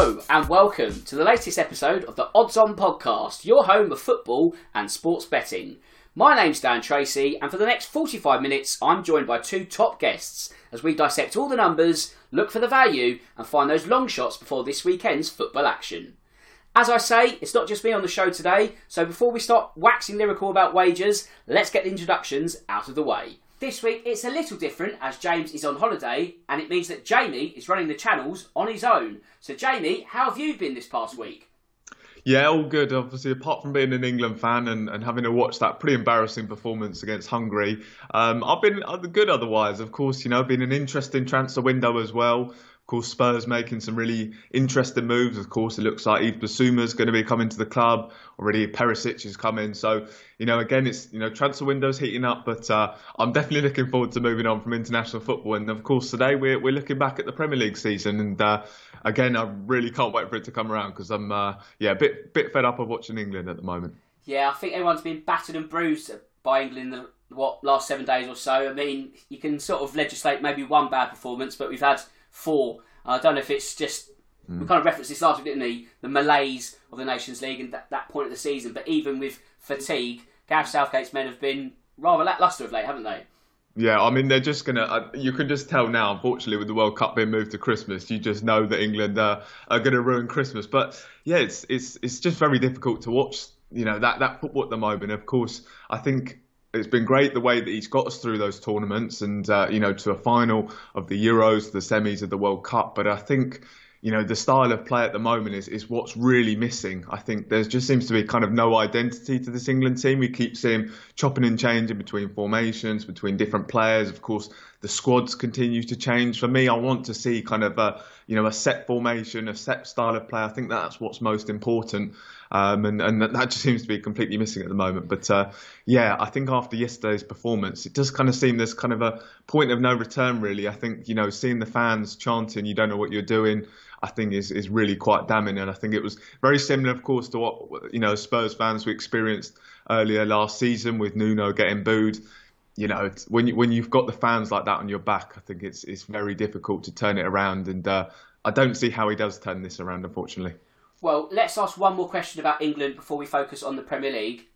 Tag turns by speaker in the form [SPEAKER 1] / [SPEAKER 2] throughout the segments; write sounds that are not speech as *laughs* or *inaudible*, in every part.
[SPEAKER 1] Hello, and welcome to the latest episode of the Odds On Podcast, your home of football and sports betting. My name's Dan Tracy, and for the next 45 minutes, I'm joined by two top guests as we dissect all the numbers, look for the value, and find those long shots before this weekend's football action. As I say, it's not just me on the show today, so before we start waxing lyrical about wagers, let's get the introductions out of the way. This week it's a little different as James is on holiday, and it means that Jamie is running the channels on his own. So, Jamie, how have you been this past week?
[SPEAKER 2] Yeah, all good. Obviously, apart from being an England fan and, and having to watch that pretty embarrassing performance against Hungary, um, I've been good otherwise. Of course, you know, been an interesting transfer window as well course, Spurs making some really interesting moves. Of course, it looks like Yves is going to be coming to the club. Already, Perisic is coming. So, you know, again, it's you know transfer windows heating up. But uh, I'm definitely looking forward to moving on from international football. And of course, today we're we're looking back at the Premier League season. And uh, again, I really can't wait for it to come around because I'm uh, yeah a bit bit fed up of watching England at the moment.
[SPEAKER 1] Yeah, I think everyone's been battered and bruised by England the what last seven days or so. I mean, you can sort of legislate maybe one bad performance, but we've had four. I don't know if it's just we kind of referenced this last week, didn't we? The malaise of the Nations League and that, that point of the season. But even with fatigue, Gareth Southgate's men have been rather lacklustre of late, haven't they?
[SPEAKER 2] Yeah, I mean they're just gonna. Uh, you can just tell now. Unfortunately, with the World Cup being moved to Christmas, you just know that England uh, are going to ruin Christmas. But yeah, it's it's it's just very difficult to watch. You know that that football at the moment. Of course, I think it's been great the way that he's got us through those tournaments and uh, you know to a final of the Euros, the semis of the World Cup. But I think you know the style of play at the moment is is what's really missing. I think there just seems to be kind of no identity to this England team. We keep seeing chopping and changing between formations, between different players. Of course, the squads continue to change. For me, I want to see kind of a you know a set formation, a set style of play. I think that's what's most important. Um, and, and that just seems to be completely missing at the moment. But uh, yeah, I think after yesterday's performance, it does kind of seem there's kind of a point of no return, really. I think, you know, seeing the fans chanting, you don't know what you're doing, I think is, is really quite damning. And I think it was very similar, of course, to what, you know, Spurs fans we experienced earlier last season with Nuno getting booed you know, when you, when you've got the fans like that on your back, I think it's it's very difficult to turn it around, and uh, I don't see how he does turn this around, unfortunately.
[SPEAKER 1] Well, let's ask one more question about England before we focus on the Premier League.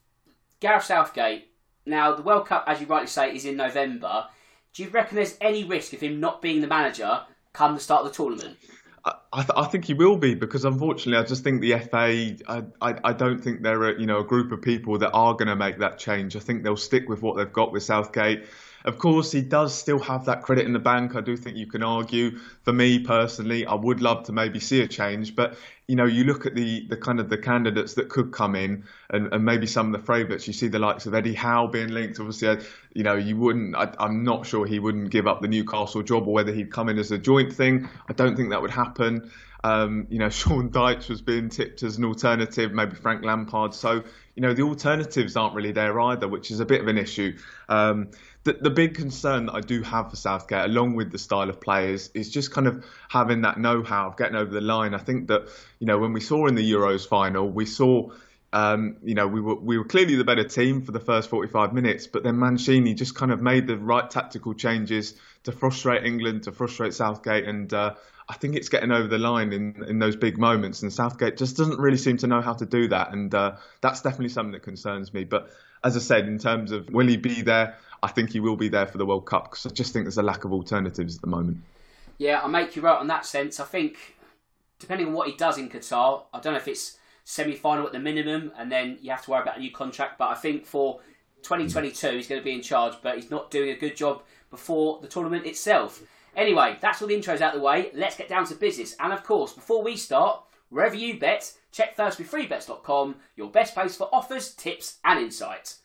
[SPEAKER 1] Gareth Southgate. Now, the World Cup, as you rightly say, is in November. Do you reckon there's any risk of him not being the manager come the start of the tournament?
[SPEAKER 2] I, th- I, think he will be because unfortunately, I just think the FA. I, I, I don't think they're a, you know a group of people that are going to make that change. I think they'll stick with what they've got with Southgate. Of course, he does still have that credit in the bank. I do think you can argue. For me personally, I would love to maybe see a change, but you know, you look at the the kind of the candidates that could come in, and, and maybe some of the favourites. You see the likes of Eddie Howe being linked. Obviously, you know, you wouldn't. I, I'm not sure he wouldn't give up the Newcastle job, or whether he'd come in as a joint thing. I don't think that would happen. Um, you know, *laughs* Sean Dyche was being tipped as an alternative, maybe Frank Lampard. So, you know, the alternatives aren't really there either, which is a bit of an issue. Um, the, the big concern that I do have for Southgate, along with the style of players, is just kind of having that know-how of getting over the line. I think that you know when we saw in the Euros final, we saw. Um, you know, we were we were clearly the better team for the first 45 minutes, but then Mancini just kind of made the right tactical changes to frustrate England, to frustrate Southgate, and uh, I think it's getting over the line in in those big moments. And Southgate just doesn't really seem to know how to do that, and uh, that's definitely something that concerns me. But as I said, in terms of will he be there, I think he will be there for the World Cup because I just think there's a lack of alternatives at the moment.
[SPEAKER 1] Yeah, I make you right on that sense. I think depending on what he does in Qatar, I don't know if it's semi-final at the minimum, and then you have to worry about a new contract. But I think for 2022, he's going to be in charge, but he's not doing a good job before the tournament itself. Anyway, that's all the intros out of the way. Let's get down to business. And of course, before we start, wherever you bet, check ThursbyFreeBets.com, your best place for offers, tips, and insights.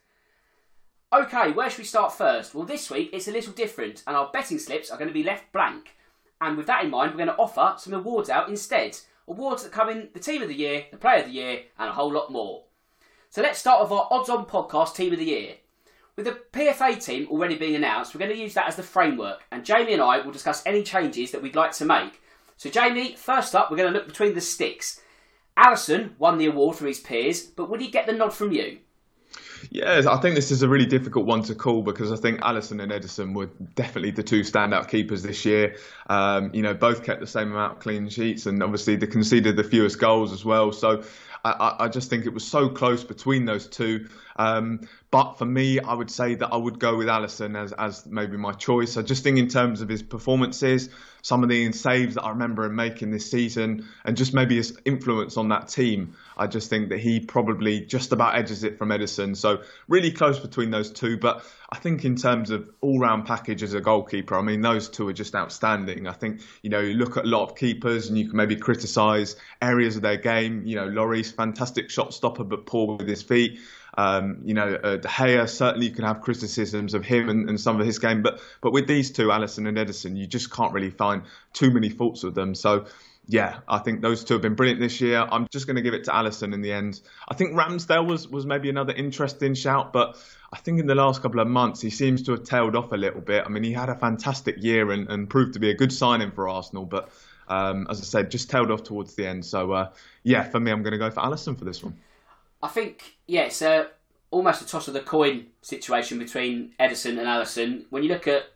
[SPEAKER 1] Okay, where should we start first? Well, this week it's a little different, and our betting slips are going to be left blank. And with that in mind, we're going to offer some awards out instead. Awards that come in the Team of the Year, the Player of the Year, and a whole lot more. So let's start with our Odds On Podcast Team of the Year. With the PFA team already being announced, we're going to use that as the framework, and Jamie and I will discuss any changes that we'd like to make. So, Jamie, first up, we're going to look between the sticks. Alisson won the award from his peers, but would he get the nod from you?
[SPEAKER 2] Yeah, I think this is a really difficult one to call because I think Alisson and Ederson were definitely the two standout keepers this year. Um, you know, both kept the same amount of clean sheets and obviously they conceded the fewest goals as well. So I, I just think it was so close between those two. Um, but for me, I would say that I would go with Alisson as, as maybe my choice. I just think in terms of his performances, some of the saves that I remember him making this season, and just maybe his influence on that team, I just think that he probably just about edges it from Ederson. So really close between those two. But I think in terms of all-round package as a goalkeeper, I mean those two are just outstanding. I think you know you look at a lot of keepers and you can maybe criticise areas of their game. You know, Lloris, fantastic shot stopper but poor with his feet. Um, you know, uh, De Gea, certainly you can have criticisms of him and, and, some of his game, but but with these two, Alisson and Ederson, you just can't really find too many faults with them. So, yeah, I think those two have been brilliant this year. I'm just going to give it to Alisson in the end. I think Ramsdale was was maybe another interesting shout, but I think in the last couple of months he seems to have tailed off a little bit. I mean, he had a fantastic year and, and proved to be a good signing for Arsenal, but um, as I said, just tailed off towards the end. So, uh, yeah, for me, I'm going to go for Alisson for this one.
[SPEAKER 1] I think, yeah, it's a, almost a toss of the coin situation between Ederson and Alisson. When you look at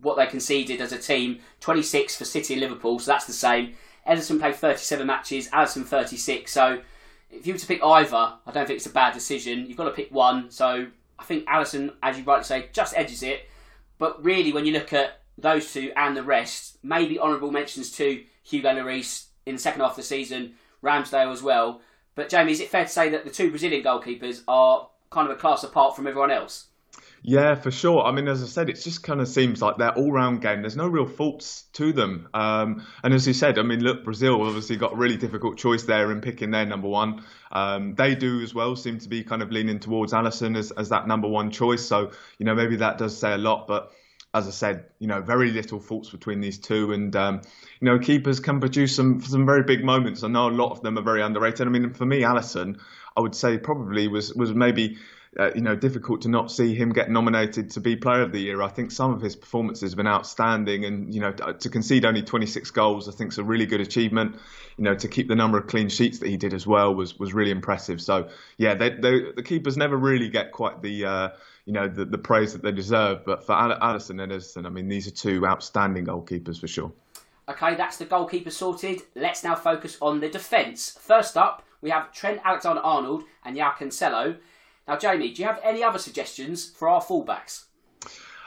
[SPEAKER 1] what they conceded as a team, 26 for City and Liverpool, so that's the same. Ederson played 37 matches, Alisson 36. So if you were to pick either, I don't think it's a bad decision. You've got to pick one. So I think Alisson, as you rightly say, just edges it. But really, when you look at those two and the rest, maybe honourable mentions to Hugo Lloris in the second half of the season, Ramsdale as well. But Jamie, is it fair to say that the two Brazilian goalkeepers are kind of a class apart from everyone else?
[SPEAKER 2] Yeah, for sure. I mean, as I said, it just kind of seems like their all-round game. There's no real faults to them. Um, and as you said, I mean, look, Brazil obviously got a really difficult choice there in picking their number one. Um, they do as well seem to be kind of leaning towards Alisson as, as that number one choice. So you know, maybe that does say a lot. But as I said, you know, very little faults between these two, and um, you know, keepers can produce some some very big moments. I know a lot of them are very underrated. I mean, for me, Alisson, I would say probably was was maybe uh, you know, difficult to not see him get nominated to be Player of the Year. I think some of his performances have been outstanding, and you know, to concede only 26 goals, I think is a really good achievement. You know, to keep the number of clean sheets that he did as well was was really impressive. So yeah, they, they, the keepers never really get quite the uh, you know the, the praise that they deserve. But for Alisson and Ederson, I mean, these are two outstanding goalkeepers for sure.
[SPEAKER 1] Okay, that's the goalkeeper sorted. Let's now focus on the defence. First up, we have Trent Alexander-Arnold and João Cancelo. Now, Jamie, do you have any other suggestions for our fullbacks?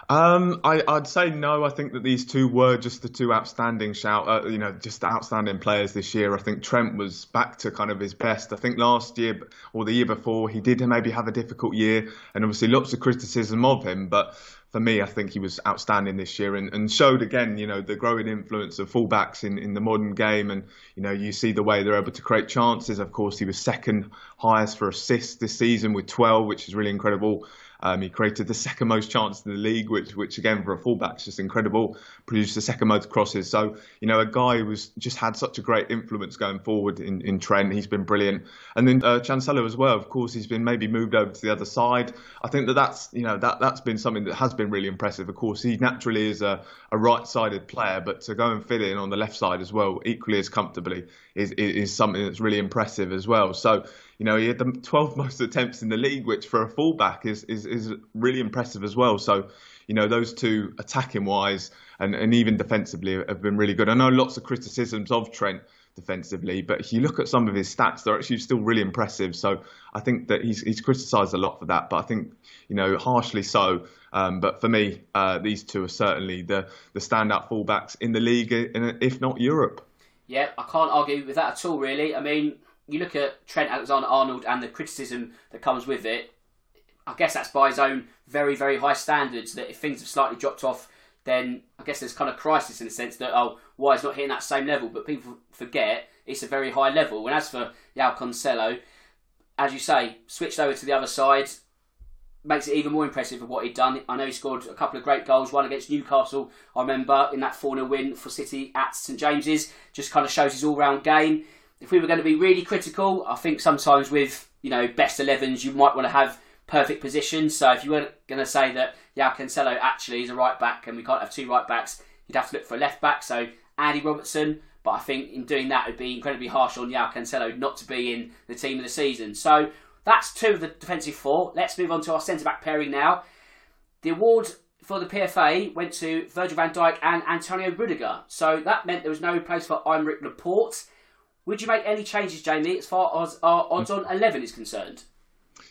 [SPEAKER 2] Um, I, would say no. I think that these two were just the two outstanding shout, uh, you know, just outstanding players this year. I think Trent was back to kind of his best. I think last year or the year before he did maybe have a difficult year, and obviously lots of criticism of him. But for me, I think he was outstanding this year and, and showed again, you know, the growing influence of fullbacks in, in the modern game. And, you know, you see the way they're able to create chances. Of course, he was second highest for assists this season with 12, which is really incredible. Um, he created the second most chances in the league, which, which again for a fullback is just incredible. Produced the second most crosses. So you know, a guy who's just had such a great influence going forward in, in Trent. He's been brilliant, and then uh, Cancelo as well. Of course, he's been maybe moved over to the other side. I think that that's you know that that's been something that has been really impressive. Of course, he naturally is a, a right-sided player, but to go and fit in on the left side as well, equally as comfortably, is is something that's really impressive as well. So you know, he had the 12 *laughs* most attempts in the league, which for a fullback is, is, is really impressive as well. So, you know, those two attacking wise and, and even defensively have been really good. I know lots of criticisms of Trent defensively, but if you look at some of his stats, they're actually still really impressive. So I think that he's, he's criticised a lot for that, but I think, you know, harshly so. Um, but for me, uh, these two are certainly the, the standout fullbacks in the league, if not Europe.
[SPEAKER 1] Yeah, I can't argue with that at all, really. I mean, you look at Trent Alexander Arnold and the criticism that comes with it. I guess that's by his own very, very high standards. That if things have slightly dropped off, then I guess there's kind of crisis in the sense that oh, why is not hitting that same level? But people forget it's a very high level. And as for João Cancelo, as you say, switched over to the other side, makes it even more impressive of what he'd done. I know he scored a couple of great goals, one against Newcastle, I remember, in that 4 0 win for City at St James's. Just kind of shows his all round game if we were going to be really critical, I think sometimes with you know best 11s, you might want to have perfect positions. So if you weren't going to say that João Cancelo actually is a right back and we can't have two right backs, you'd have to look for a left back. So Andy Robertson. But I think in doing that, it would be incredibly harsh on João Cancelo not to be in the team of the season. So that's two of the defensive four. Let's move on to our centre back pairing now. The award for the PFA went to Virgil van Dijk and Antonio Rudiger. So that meant there was no place for Aymeric Laporte. Would you make any changes, Jamie, as far as our odds on 11 is concerned?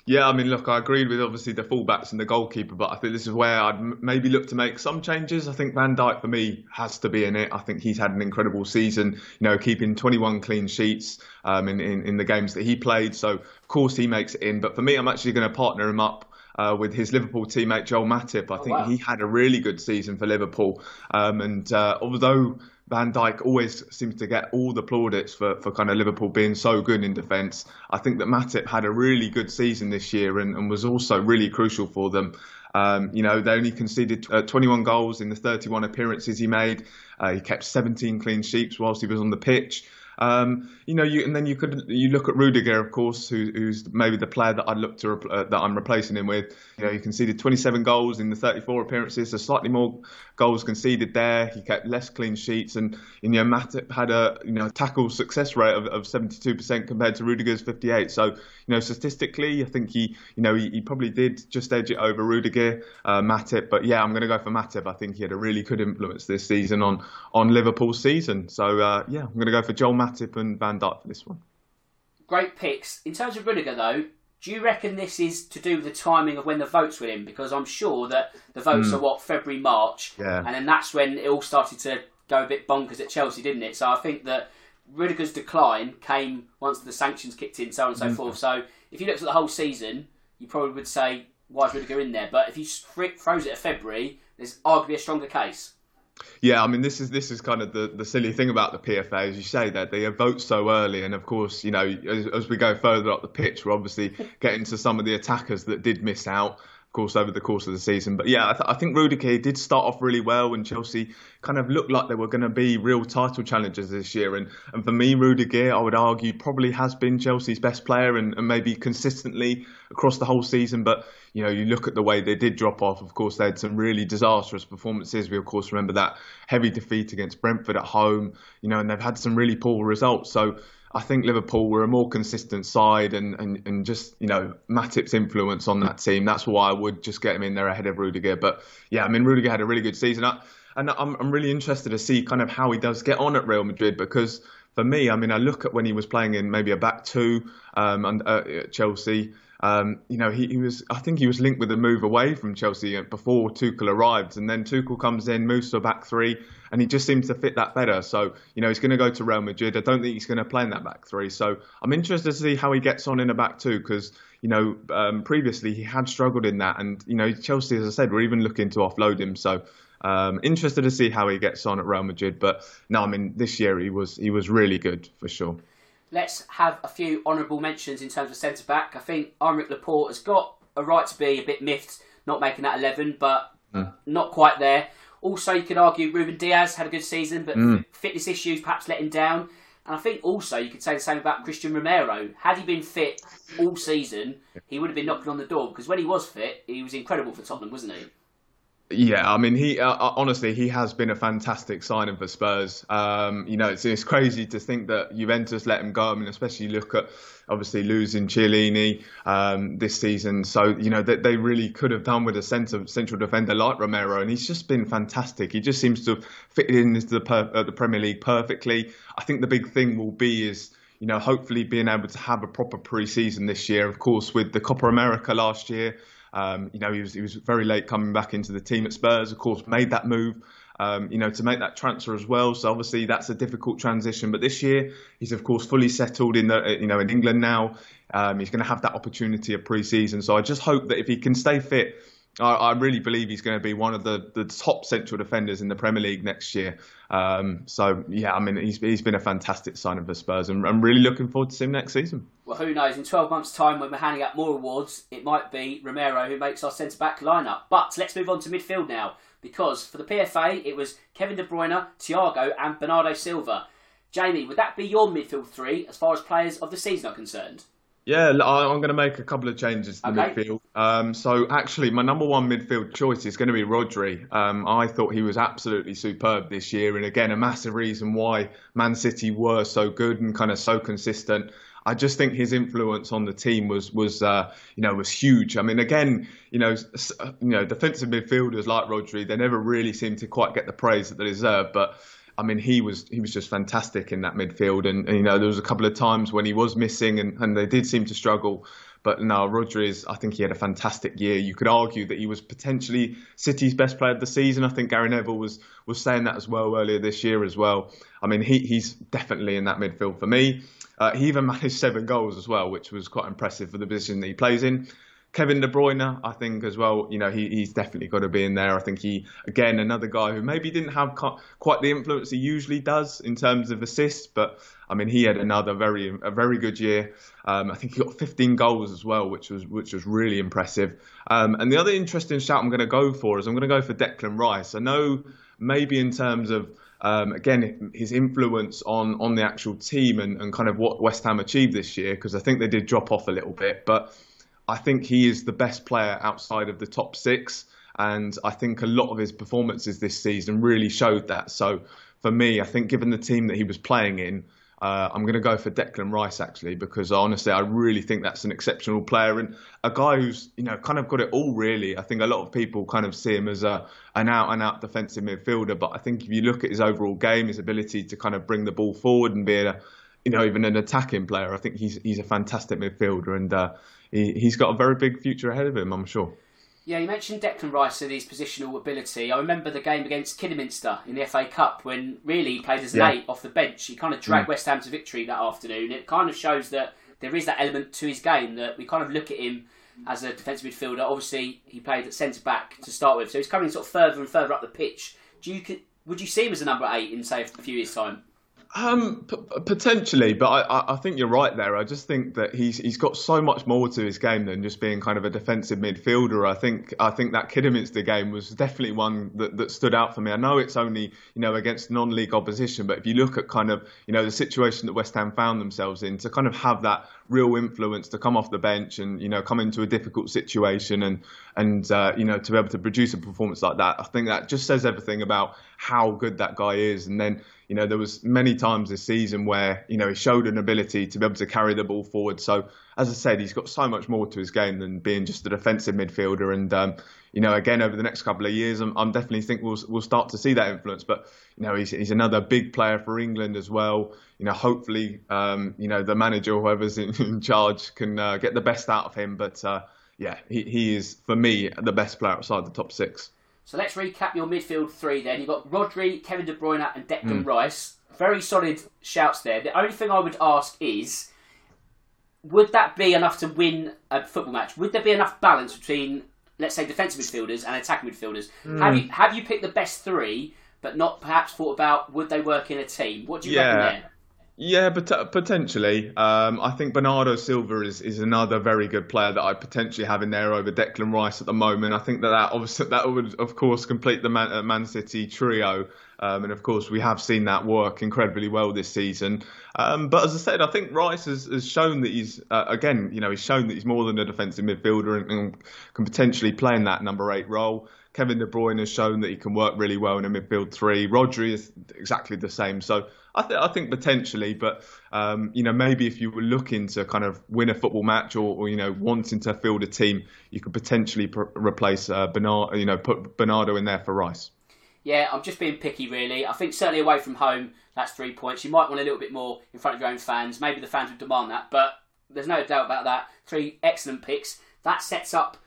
[SPEAKER 2] Yeah, I mean, look, I agreed with obviously the fullbacks and the goalkeeper, but I think this is where I'd maybe look to make some changes. I think Van Dijk for me has to be in it. I think he's had an incredible season, you know, keeping 21 clean sheets um, in, in, in the games that he played. So, of course, he makes it in. But for me, I'm actually going to partner him up uh, with his Liverpool teammate Joel Matip. I oh, think wow. he had a really good season for Liverpool. Um, and uh, although Van Dijk always seems to get all the plaudits for, for kind of Liverpool being so good in defence. I think that Matip had a really good season this year and, and was also really crucial for them. Um, you know, they only conceded uh, 21 goals in the 31 appearances he made. Uh, he kept 17 clean sheets whilst he was on the pitch. Um, you know, you, and then you could you look at Rudiger, of course, who, who's maybe the player that I'd look to uh, that I'm replacing him with. You know, he conceded 27 goals in the 34 appearances, so slightly more goals conceded there. He kept less clean sheets, and you know, Matip had a you know tackle success rate of, of 72% compared to Rudiger's 58. So you know, statistically, I think he you know he, he probably did just edge it over Rudiger, uh, Matip. But yeah, I'm going to go for Matip. I think he had a really good influence this season on on Liverpool's season. So uh, yeah, I'm going to go for Joel. Matip Matip and Van Dijk for this one.
[SPEAKER 1] Great picks. In terms of Rudiger, though, do you reckon this is to do with the timing of when the votes were in? Because I'm sure that the votes mm. are what February, March,
[SPEAKER 2] yeah.
[SPEAKER 1] and then that's when it all started to go a bit bonkers at Chelsea, didn't it? So I think that Rudiger's decline came once the sanctions kicked in, so on and so mm. forth. So if you looked at the whole season, you probably would say why is Rudiger in there? But if you froze it at February, there's arguably a stronger case.
[SPEAKER 2] Yeah, I mean, this is this is kind of the, the silly thing about the PFA, as you say, that they vote so early, and of course, you know, as, as we go further up the pitch, we're obviously getting to some of the attackers that did miss out course, over the course of the season. But yeah, I, th- I think Rudiger did start off really well when Chelsea kind of looked like they were going to be real title challengers this year. And, and for me, Rudiger, I would argue, probably has been Chelsea's best player and, and maybe consistently across the whole season. But, you know, you look at the way they did drop off. Of course, they had some really disastrous performances. We, of course, remember that heavy defeat against Brentford at home, you know, and they've had some really poor results. So, I think Liverpool were a more consistent side and, and, and just, you know, Matip's influence on that team. That's why I would just get him in there ahead of Rudiger. But yeah, I mean, Rudiger had a really good season. I, and I'm, I'm really interested to see kind of how he does get on at Real Madrid because for me, I mean, I look at when he was playing in maybe a back two um, and, uh, at Chelsea. Um, you know, he, he, was. I think he was linked with a move away from Chelsea before Tuchel arrived, and then Tuchel comes in, moves to a back three, and he just seems to fit that better. So, you know, he's going to go to Real Madrid. I don't think he's going to play in that back three. So, I'm interested to see how he gets on in a back two because, you know, um, previously he had struggled in that, and you know, Chelsea, as I said, we're even looking to offload him. So. Um, interested to see how he gets on at Real Madrid, but no, I mean this year he was he was really good for sure
[SPEAKER 1] let's have a few honourable mentions in terms of centre back. I think Aymeric Laporte has got a right to be a bit miffed not making that 11, but mm. not quite there. Also, you could argue Ruben Dias had a good season, but mm. fitness issues perhaps let him down. And I think also you could say the same about Cristian Romero. Had he been fit all season, he would have been knocking on the door because when he was fit, he was incredible for Tottenham, wasn't he?
[SPEAKER 2] Yeah, I mean, he uh, uh, honestly he has been a fantastic signing for Spurs. Um, you know, it's, it's crazy to think that Juventus let him go. I mean, especially look at obviously losing Chiellini um, this season. So you know they, they really could have done with a centre, central defender like Romero, and he's just been fantastic. He just seems to fit in into the per, uh, the Premier League perfectly. I think the big thing will be is you know hopefully being able to have a proper pre-season this year. Of course, with the Copa America last year. Um, you know, he was he was very late coming back into the team at Spurs. Of course, made that move. Um, you know, to make that transfer as well. So obviously that's a difficult transition. But this year, he's of course fully settled in the you know in England now. Um, he's going to have that opportunity of pre-season. So I just hope that if he can stay fit I, I, really believe he's going to be one of the, the top central defenders in the Premier League next year. Um, so yeah, I mean he's he's been a fantastic sign of the Spurs, and I'm really looking forward to see him next season.
[SPEAKER 1] Well, who knows? In 12 months' time, when we're handing out more awards, it might be Romero who makes our centre back lineup. But let's move on to midfield now, because for the PFA it was Kevin De Bruyne, Thiago, and Bernardo Silva. Jamie, would that be your midfield three as far as players of the season are concerned?
[SPEAKER 2] Yeah, I'm going to make a couple of changes to the okay. midfield. Um, so actually, my number one midfield choice is going to be Rodri. Um, I thought he was absolutely superb this year, and again, a massive reason why Man City were so good and kind of so consistent. I just think his influence on the team was was uh, you know was huge. I mean, again, you know, you know, defensive midfielders like Rodri, they never really seem to quite get the praise that they deserve, but I mean, he was he was just fantastic in that midfield, and, and, you know there was a couple of times when he was missing, and, and they did seem to struggle. But no, Rodriguez, I think he had a fantastic year. You could argue that he was potentially City's best player of the season. I think Gary Neville was was saying that as well earlier this year as well. I mean, he, he's definitely in that midfield for me. Uh, he even managed seven goals as well, which was quite impressive for the position that he plays in. Kevin De Bruyne, I think as well, you know, he, he's definitely got to be in there. I think he, again, another guy who maybe didn't have quite the influence he usually does in terms of assists, but I mean, he had another very, a very good year. Um, I think he got 15 goals as well, which was, which was really impressive. Um, and the other interesting shout I'm going to go for is I'm going to go for Declan Rice. I know maybe in terms of um, again, his influence on on the actual team and, and kind of what West Ham achieved this year, because I think they did drop off a little bit. But I think he is the best player outside of the top six. And I think a lot of his performances this season really showed that. So for me, I think given the team that he was playing in, uh, I'm going to go for Declan Rice actually because honestly, I really think that's an exceptional player and a guy who's you know kind of got it all really. I think a lot of people kind of see him as a an out and out defensive midfielder, but I think if you look at his overall game, his ability to kind of bring the ball forward and be a you know even an attacking player, I think he's he's a fantastic midfielder and uh, he, he's got a very big future ahead of him, I'm sure.
[SPEAKER 1] Yeah, you mentioned Declan Rice and his positional ability. I remember the game against Kidderminster in the FA Cup when really he played as an yeah. eight off the bench. He kind of dragged mm. West Ham to victory that afternoon. It kind of shows that there is that element to his game that we kind of look at him as a defensive midfielder. Obviously, he played at centre back to start with, so he's coming sort of further and further up the pitch. Do you would you see him as a number eight in say a few years' time?
[SPEAKER 2] Um, p- potentially, but I, I think you're right there. I just think that he's he's got so much more to his game than just being kind of a defensive midfielder. I think I think that Kidderminster game was definitely one that, that stood out for me. I know it's only you know against non-league opposition, but if you look at kind of you know the situation that West Ham found themselves in, to kind of have that real influence to come off the bench and you know come into a difficult situation and and uh, you know to be able to produce a performance like that, I think that just says everything about how good that guy is. And then you know, there was many times this season where you know he showed an ability to be able to carry the ball forward. So as I said, he's got so much more to his game than being just a defensive midfielder. And um, you know, again over the next couple of years, I'm, I'm, definitely think we'll we'll start to see that influence. But you know, he's he's another big player for England as well. You know, hopefully, um, you know, the manager, whoever's in, *laughs* in charge, can uh, get the best out of him. But uh, yeah, he he is for me the best player outside the top six.
[SPEAKER 1] So let's recap your midfield three then. You've got Rodri, Kevin De Bruyne, and Declan mm. Rice. Very solid shouts there. The only thing I would ask is would that be enough to win a football match? Would there be enough balance between, let's say, defensive midfielders and attacking midfielders? Mm. Have you have you picked the best three, but not perhaps thought about would they work in a team? What do you yeah. reckon there?
[SPEAKER 2] Yeah, but potentially. Um, I think Bernardo Silva is, is another very good player that I potentially have in there over Declan Rice at the moment. I think that that obviously that would of course complete the Man, uh, Man City trio, um, and of course we have seen that work incredibly well this season. Um, but as I said, I think Rice has, has shown that he's uh, again, you know, he's shown that he's more than a defensive midfielder and, and can potentially play in that number eight role. Kevin De Bruyne has shown that he can work really well in a midfield three. Rodri is exactly the same. So I, th- I think potentially, but um, you know maybe if you were looking to kind of win a football match or, or you know wanting to field a team, you could potentially pr- replace uh, Bernard, you know, put Bernardo in there for Rice.
[SPEAKER 1] Yeah, I'm just being picky, really. I think certainly away from home, that's three points. You might want a little bit more in front of your own fans. Maybe the fans would demand that, but there's no doubt about that. Three excellent picks. That sets up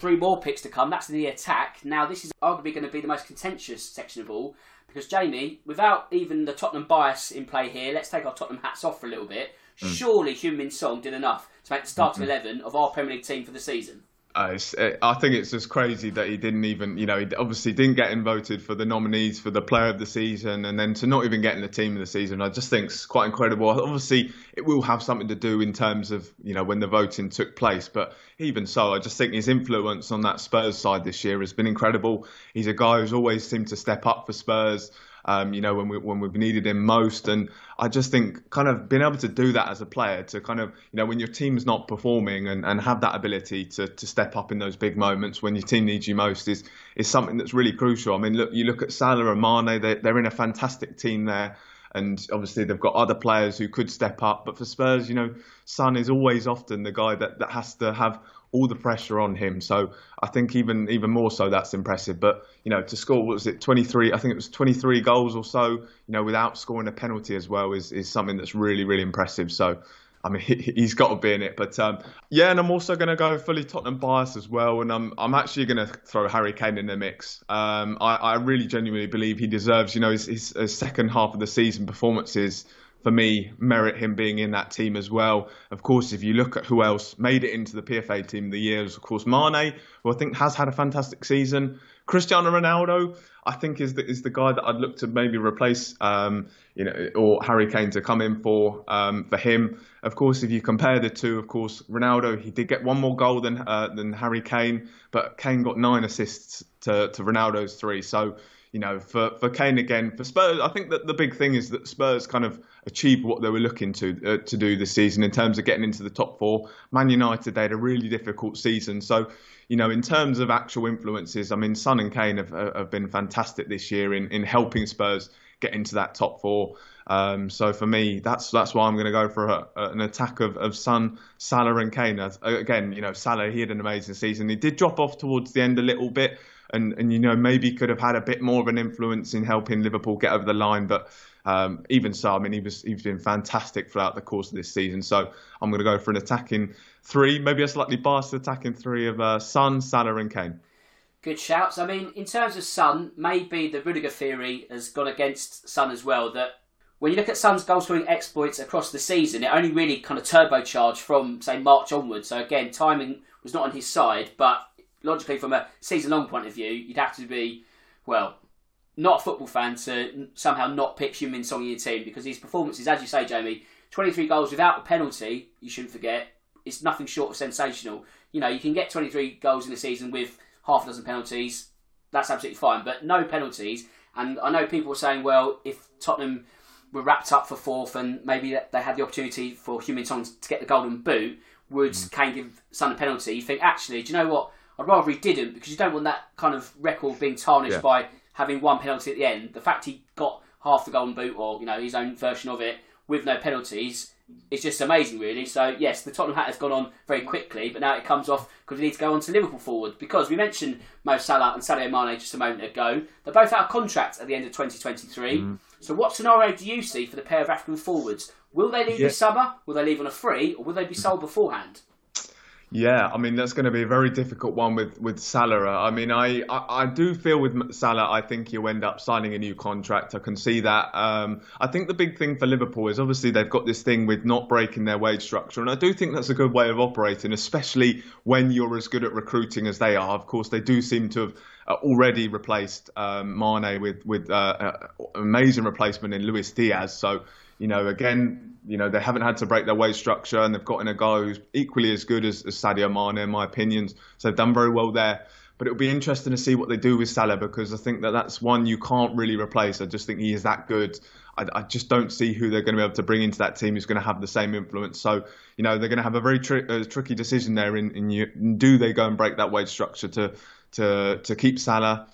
[SPEAKER 1] three more picks to come. That's the attack. Now, this is arguably going to be the most contentious section of all because Jamie, without even the Tottenham bias in play here, let's take our Tottenham hats off for a little bit. Mm. Surely Heung-min Son did enough to make the starting mm-hmm. eleven of our Premier League team for the season.
[SPEAKER 2] Uh, I think it's just crazy that he didn't even, you know, he obviously didn't get in voted for the nominees for the player of the season and then to not even get in the team of the season, I just think it's quite incredible. Obviously, it will have something to do in terms of, you know, when the voting took place. But even so, I just think his influence on that Spurs side this year has been incredible. He's a guy who's always seemed to step up for Spurs. Um, you know, when we when we've needed him most, and I just think kind of being able to do that as a player, to kind of you know when your team's not performing and, and have that ability to, to step up in those big moments when your team needs you most is is something that's really crucial. I mean, look, you look at Salah and Mane; they're, they're in a fantastic team there and obviously they've got other players who could step up. But for Spurs, you know, Son is always often the guy that, that has to have all the pressure on him. So I think even even more so that's impressive. But you know, to score what was it 23? I think it was 23 goals or so. You know, without scoring a penalty as well is is something that's really really impressive. So I mean, *laughs* he, has got to be in it. But um, yeah, and I'm also going to go fully Tottenham bias as well. And I'm I'm actually going to throw Harry Kane in the mix. Um, I, I really genuinely believe he deserves, you know, his, his, his, second half of the season performances. For me, merit him being in that team as well. Of course, if you look at who else made it into the PFA team of the year, of course Mane, who I think has had a fantastic season. Cristiano Ronaldo, I think is the, is the guy that I'd look to maybe replace, um, you know, or Harry Kane to come in for um, for him. Of course, if you compare the two, of course, Ronaldo he did get one more goal than uh, than Harry Kane, but Kane got nine assists to to Ronaldo's three. So you know, for, for Kane again, for Spurs, I think that the big thing is that Spurs kind of achieved what they were looking to uh, to do this season in terms of getting into the top four. Man United, they had a really difficult season. So, you know, in terms of actual influences, I mean, Son and Kane have, have been fantastic this year in, in helping Spurs get into that top four. Um, so for me, that's that's why I'm going to go for a, a, an attack of, of Son, Salah, and Kane. Again, you know, Salah, he had an amazing season. He did drop off towards the end a little bit and and you know maybe could have had a bit more of an influence in helping Liverpool get over the line. But um, even so, I mean he was he's been fantastic throughout the course of this season. So I'm going to go for an attacking three, maybe a slightly biased attacking three of uh, Son, Salah, and Kane.
[SPEAKER 1] Good shouts. I mean, in terms of Son, maybe the Rudiger theory has gone against Son as well. That when you look at Son's goal scoring exploits across the season, it only really kind of turbocharged from say March onwards. So again, timing was not on his side, but logically, from a season long point of view, you'd have to be, well, not a football fan to somehow not pick Heung-min Son in your team because his performances, as you say, Jamie, 23 goals without a penalty, you shouldn't forget, it's nothing short of sensational. You know, you can get 23 goals in a season with half a dozen penalties, that's absolutely fine, but no penalties. And I know people were saying, well, if Tottenham were wrapped up for fourth and maybe they had the opportunity for Heung-min Son to get the golden boot, would mm. Kane give Son a penalty? You think, actually, do you know what? I'd rather he didn't because you don't want that kind of record being tarnished yeah. by having one penalty at the end. The fact he got half the golden boot or you know his own version of it with no penalties is just amazing, really. So yes, the Tottenham hat has gone on very quickly, but now it comes off because we need to go on to Liverpool forward because we mentioned Mo Salah and Sadio Mane just a moment ago. They're both out of contract at the end of 2023. Mm. So what scenario do you see for the pair of African forwards? Will they leave yeah. this summer? Will they leave on a free, or will they be sold beforehand?
[SPEAKER 2] Yeah, I mean that's going to be a very difficult one with with Salah. I mean, I, I, I do feel with Salah, I think he'll end up signing a new contract. I can see that. Um, I think the big thing for Liverpool is obviously they've got this thing with not breaking their wage structure, and I do think that's a good way of operating, especially when you're as good at recruiting as they are. Of course, they do seem to have uh, already replaced um, Mane with with uh, uh, amazing replacement in Luis Diaz. So you know, again, you know, they haven't had to break their wage structure and they've gotten a guy who's equally as good as, as Sadio Mane, in my opinions. So they've done very well there. But it'll be interesting to see what they do with Salah because I think that that's one you can't really replace. I just think he is that good. I, I just don't see who they're going to be able to bring into that team who's going to have the same influence. So, you know, they're going to have a very tri- tricky decision there. In, in you, do they go and break that wage structure to to to keep Salah?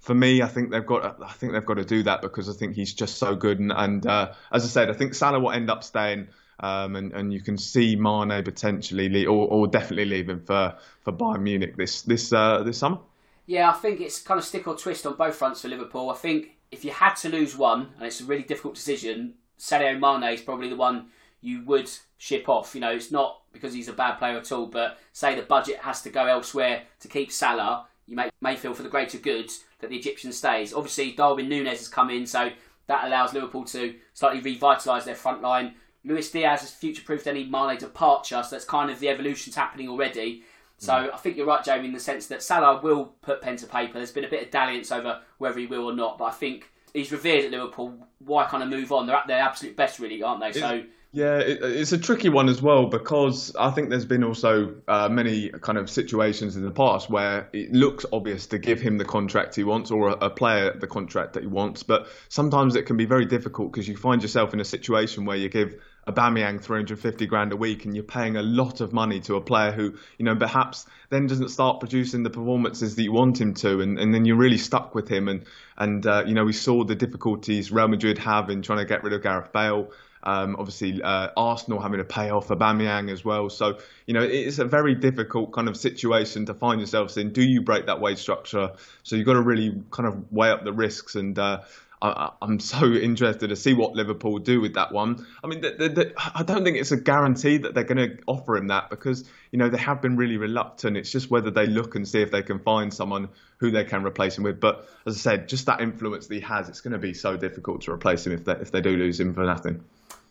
[SPEAKER 2] For me, I think they've got. I think they've got to do that because I think he's just so good. And, and uh, as I said, I think Salah will end up staying. Um, and, and you can see Mane potentially leave, or, or definitely leaving for, for Bayern Munich this this uh, this summer.
[SPEAKER 1] Yeah, I think it's kind of stick or twist on both fronts for Liverpool. I think if you had to lose one, and it's a really difficult decision, Sadio Mane is probably the one you would ship off. You know, it's not because he's a bad player at all, but say the budget has to go elsewhere to keep Salah, you may, may feel for the greater good that the Egyptian stays. Obviously, Darwin Nunez has come in, so that allows Liverpool to slightly revitalise their front line. Luis Diaz has future-proofed any Mane departure, so that's kind of the evolution's happening already. So mm. I think you're right, Jamie, in the sense that Salah will put pen to paper. There's been a bit of dalliance over whether he will or not, but I think he's revered at Liverpool. Why kind of move on? They're at their absolute best, really, aren't they?
[SPEAKER 2] Is,
[SPEAKER 1] so
[SPEAKER 2] Yeah, it, it's a tricky one as well because I think there's been also uh, many kind of situations in the past where it looks obvious to give him the contract he wants or a, a player the contract that he wants, but sometimes it can be very difficult because you find yourself in a situation where you give a Aubameyang 350 grand a week and you're paying a lot of money to a player who, you know, perhaps then doesn't start producing the performances that you want him to, and, and then you're really stuck with him. And and uh, you know, we saw the difficulties Real Madrid have in trying to get rid of Gareth Bale. Um, obviously, uh, Arsenal having to pay off Aubameyang as well. So, you know, it's a very difficult kind of situation to find yourselves in. Do you break that wage structure? So you've got to really kind of weigh up the risks. And uh, I, am *laughs* so interested to see what Liverpool do with that one. I mean, the, the, the, I don't think it's a guarantee that they're going to offer him that because, you know, they have been really reluctant. It's just whether they look and see if they can find someone who they can replace him with. But as I said, just that influence that he has, it's going to be so difficult to replace him if they, if they do lose him for nothing.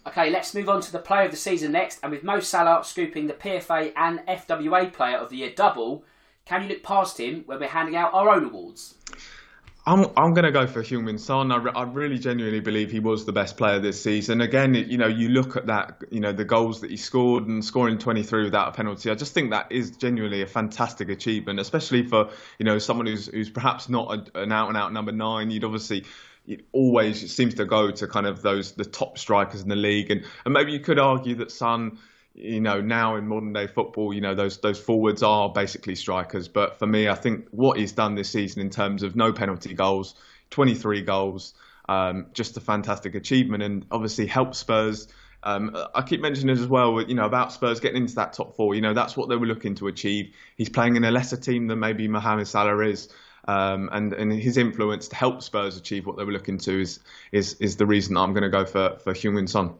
[SPEAKER 1] Okay, let's move on to the player of the season next. And with Mo Salah scooping the PFA and FWA player of the year double, can you look past him when we're handing out our own awards?
[SPEAKER 2] I'm I'm going to go for Heung-min Son. I, re- I really genuinely believe he was the best player this season. Again, you know, you look at that, you know, the goals that he scored and scoring 23 without a penalty. I just think that is genuinely a fantastic achievement, especially for you know someone who's who's perhaps not a, an out and out number nine. You'd obviously it always seems to go to kind of those the top strikers in the league, and and maybe you could argue that Son, you know, now in modern day football, you know, those those forwards are basically strikers. But for me, I think what he's done this season in terms of no penalty goals, 23 goals, um, just a fantastic achievement, and obviously helped Spurs. Um, I keep mentioning it as well, you know, about Spurs getting into that top four. You know, that's what they were looking to achieve. He's playing in a lesser team than maybe Mohamed Salah is. Um, and and his influence to help Spurs achieve what they were looking to is is is the reason I'm going to go for for Heung-min Son.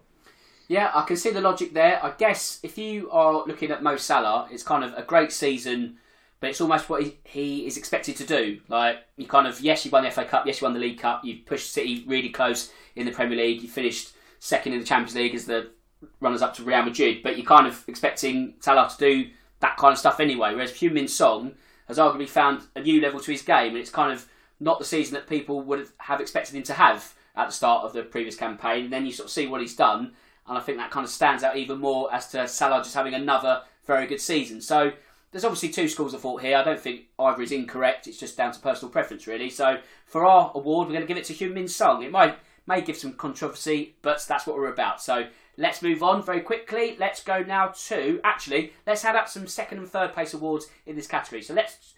[SPEAKER 1] Yeah, I can see the logic there. I guess if you are looking at Mo Salah, it's kind of a great season, but it's almost what he, he is expected to do. Like you kind of yes, you won the FA Cup, yes, you won the League Cup, you pushed City really close in the Premier League, you finished second in the Champions League as the runners up to Real Madrid, but you're kind of expecting Salah to do that kind of stuff anyway. Whereas Heung-min Son has arguably found a new level to his game, and it's kind of not the season that people would have expected him to have at the start of the previous campaign. And then you sort of see what he's done, and I think that kind of stands out even more as to Salah just having another very good season. So there's obviously two schools of thought here. I don't think either is incorrect. It's just down to personal preference, really. So for our award, we're going to give it to Heung-min Son. It might may give some controversy, but that's what we're about. So Let's move on very quickly. Let's go now to actually let's hand out some second and third place awards in this category. So let's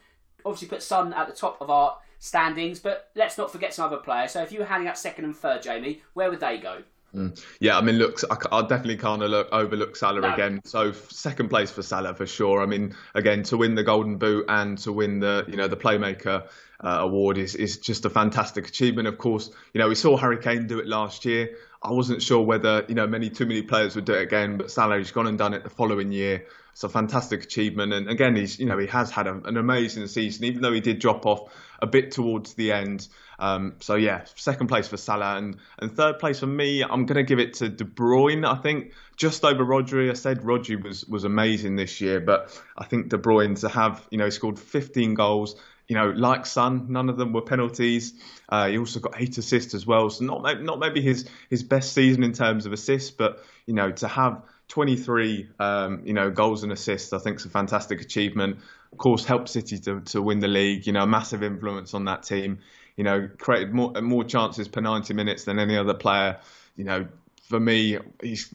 [SPEAKER 1] obviously put Son at the top of our standings, but let's not forget some other players. So if you were handing out second and third, Jamie, where would they go?
[SPEAKER 2] Mm. Yeah, I mean, look, I, I definitely can't look, overlook Salah no. again. So second place for Salah for sure. I mean, again, to win the Golden Boot and to win the you know the Playmaker uh, award is is just a fantastic achievement. Of course, you know we saw Harry Kane do it last year. I wasn't sure whether you know many too many players would do it again, but Salah has gone and done it the following year. It's a fantastic achievement, and again, he's you know he has had a, an amazing season, even though he did drop off a bit towards the end. Um, so yeah, second place for Salah, and and third place for me, I'm going to give it to De Bruyne. I think just over Rodri. I said Rodri was was amazing this year, but I think De Bruyne to have you know he scored 15 goals you know, like Son, none of them were penalties. Uh, he also got eight assists as well. So not not maybe his his best season in terms of assists, but you know, to have 23 um, you know goals and assists, I think is a fantastic achievement. Of course, helped City to, to win the league. You know, massive influence on that team. You know, created more more chances per 90 minutes than any other player. You know, for me, he's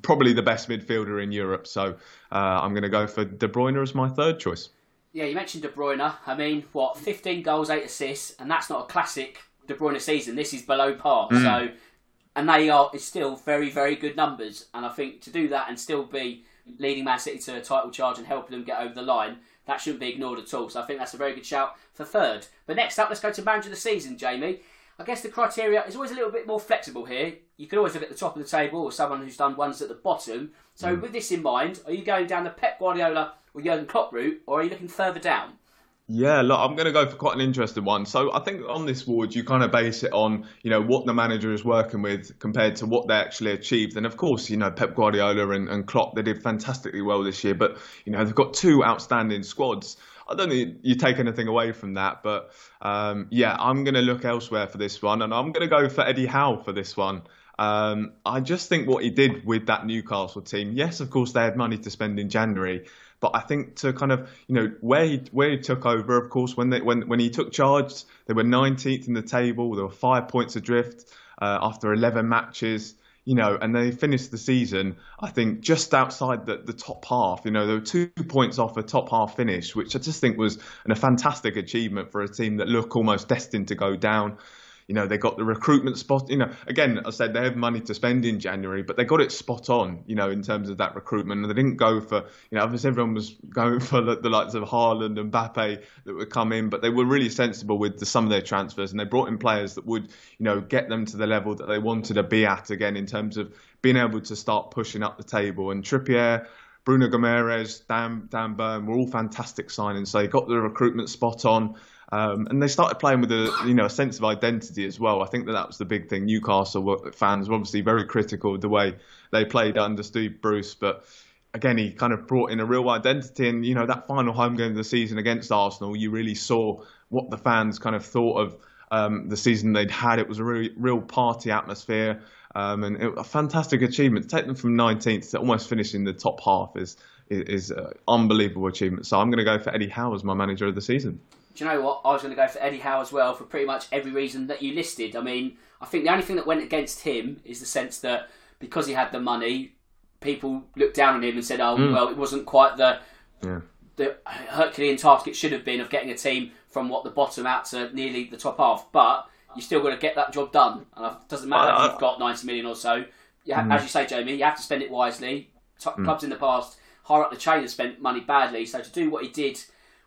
[SPEAKER 2] probably the best midfielder in Europe. So uh, I'm going to go for De Bruyne as my third choice.
[SPEAKER 1] Yeah, you mentioned De Bruyne. I mean, what, 15 goals, 8 assists, and that's not a classic De Bruyne season. This is below par. Mm. So, and they are it's still very, very good numbers. And I think to do that and still be leading Man City to a title charge and helping them get over the line, that shouldn't be ignored at all. So I think that's a very good shout for third. But next up, let's go to manager of the season, Jamie. I guess the criteria is always a little bit more flexible here. You could always look at the top of the table or someone who's done ones at the bottom. So, mm. with this in mind, are you going down the Pep Guardiola or Jurgen Klopp route, or are you looking further down?
[SPEAKER 2] Yeah, look, I'm going to go for quite an interesting one. So I think on this award, you kind of base it on, you know, what the manager is working with compared to what they actually achieved. And of course, you know, Pep Guardiola and, and Klopp, they did fantastically well this year. But, you know, they've got two outstanding squads. I don't think you take anything away from that. But um, yeah, I'm going to look elsewhere for this one. And I'm going to go for Eddie Howe for this one. Um, I just think what he did with that Newcastle team, yes, of course, they had money to spend in January, but I think to kind of, you know, where he where he took over, of course, when they when when he took charge, they were 19th in the table. There were five points adrift uh, after 11 matches. You know, and they finished the season, I think, just outside the, the top half. You know, they were two points off a top half finish, which I just think was an, a fantastic achievement for a team that look almost destined to go down. You know, they got the recruitment spot. You know, again, I said they have money to spend in January, but they got it spot on. You know, in terms of that recruitment, and they didn't go for. You know, obviously everyone was *laughs* going for the, the likes of Haaland and Mbappe that would come in, but they were really sensible with the, some of their transfers, and they brought in players that would, you know, get them to the level that they wanted to be at again in terms of being able to start pushing up the table. And Trippier. Bruno Gomes, Dan, Dan Burn were all fantastic signings. So they got the recruitment spot on. Um, and they started playing with a you know a sense of identity as well. I think that that was the big thing. Newcastle fans were obviously very critical of the way they played under Steve Bruce, but again he kind of brought in a real identity. And you know that final home game of the season against Arsenal, you really saw what the fans kind of thought of um, the season they'd had. It was a real, real party atmosphere. Um, and it, a fantastic achievement. To take them from 19th to almost finishing the top half is is, is an unbelievable achievement. So I'm going to go for Eddie Howe as my manager of the season
[SPEAKER 1] do you know what? I was going to go for Eddie Howe as well for pretty much every reason that you listed. I mean, I think the only thing that went against him is the sense that because he had the money, people looked down on him and said, "Oh, mm. well, it wasn't quite the yeah. the Herculean task it should have been of getting a team from what the bottom out to nearly the top half." But you still got to get that job done, and it doesn't matter uh, if you've got ninety million or so. You have, mm. As you say, Jamie, you have to spend it wisely. Top mm. Clubs in the past higher up the chain have spent money badly, so to do what he did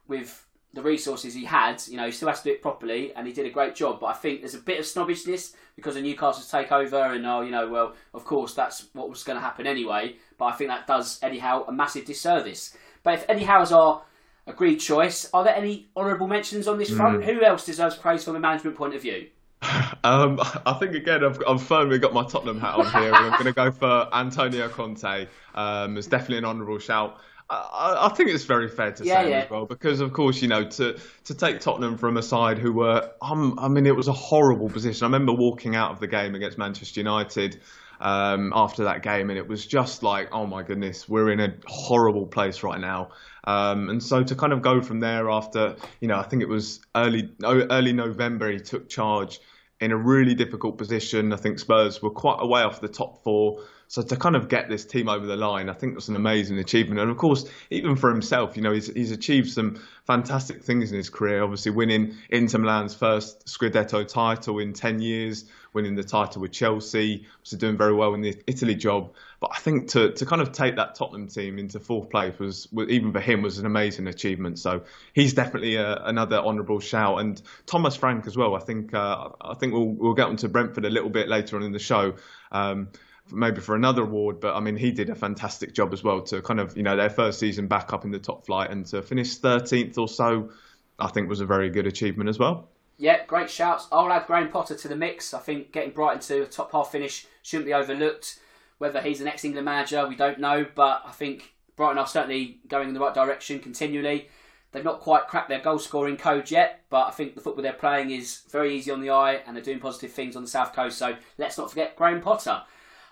[SPEAKER 1] with the resources he had, you know, he still has to do it properly, and he did a great job. But I think there's a bit of snobbishness because of Newcastle's takeover, and oh, you know, well, of course that's what was going to happen anyway. But I think that does Eddie Howe a massive disservice. But if Eddie Howe's our agreed choice, are there any honourable mentions on this front? Mm. Who else deserves praise from a management point of view? *laughs*
[SPEAKER 2] Um, I think again, I've, I've, firmly got my Tottenham hat on here. I'm going to go for Antonio Conte. Um, it's definitely an honourable shout. I, I, think it's very fair to yeah, say yeah. as well because, of course, you know, to to take Tottenham from a side who were, um, I mean, it was a horrible position. I remember walking out of the game against Manchester United um, after that game, and it was just like, oh my goodness, we're in a horrible place right now. Um, and so to kind of go from there after, you know, I think it was early early November, he took charge in a really difficult position. I think Spurs were quite a way off the top four. So to kind of get this team over the line, I think was an amazing achievement. And of course, even for himself, you know, he's, he's achieved some fantastic things in his career. Obviously, winning Inter Milan's first Scudetto title in 10 years, winning the title with Chelsea, obviously doing very well in the Italy job. But I think to, to kind of take that Tottenham team into fourth place was, even for him, was an amazing achievement. So he's definitely a, another honourable shout. And Thomas Frank as well. I think uh, I think we'll, we'll get onto Brentford a little bit later on in the show. Um, maybe for another award, but I mean, he did a fantastic job as well to kind of, you know, their first season back up in the top flight and to finish 13th or so, I think was a very good achievement as well.
[SPEAKER 1] Yeah, great shouts. I'll add Graham Potter to the mix. I think getting Brighton to a top half finish shouldn't be overlooked. Whether he's the next England manager, we don't know, but I think Brighton are certainly going in the right direction continually. They've not quite cracked their goal scoring code yet, but I think the football they're playing is very easy on the eye and they're doing positive things on the South Coast. So let's not forget Graham Potter.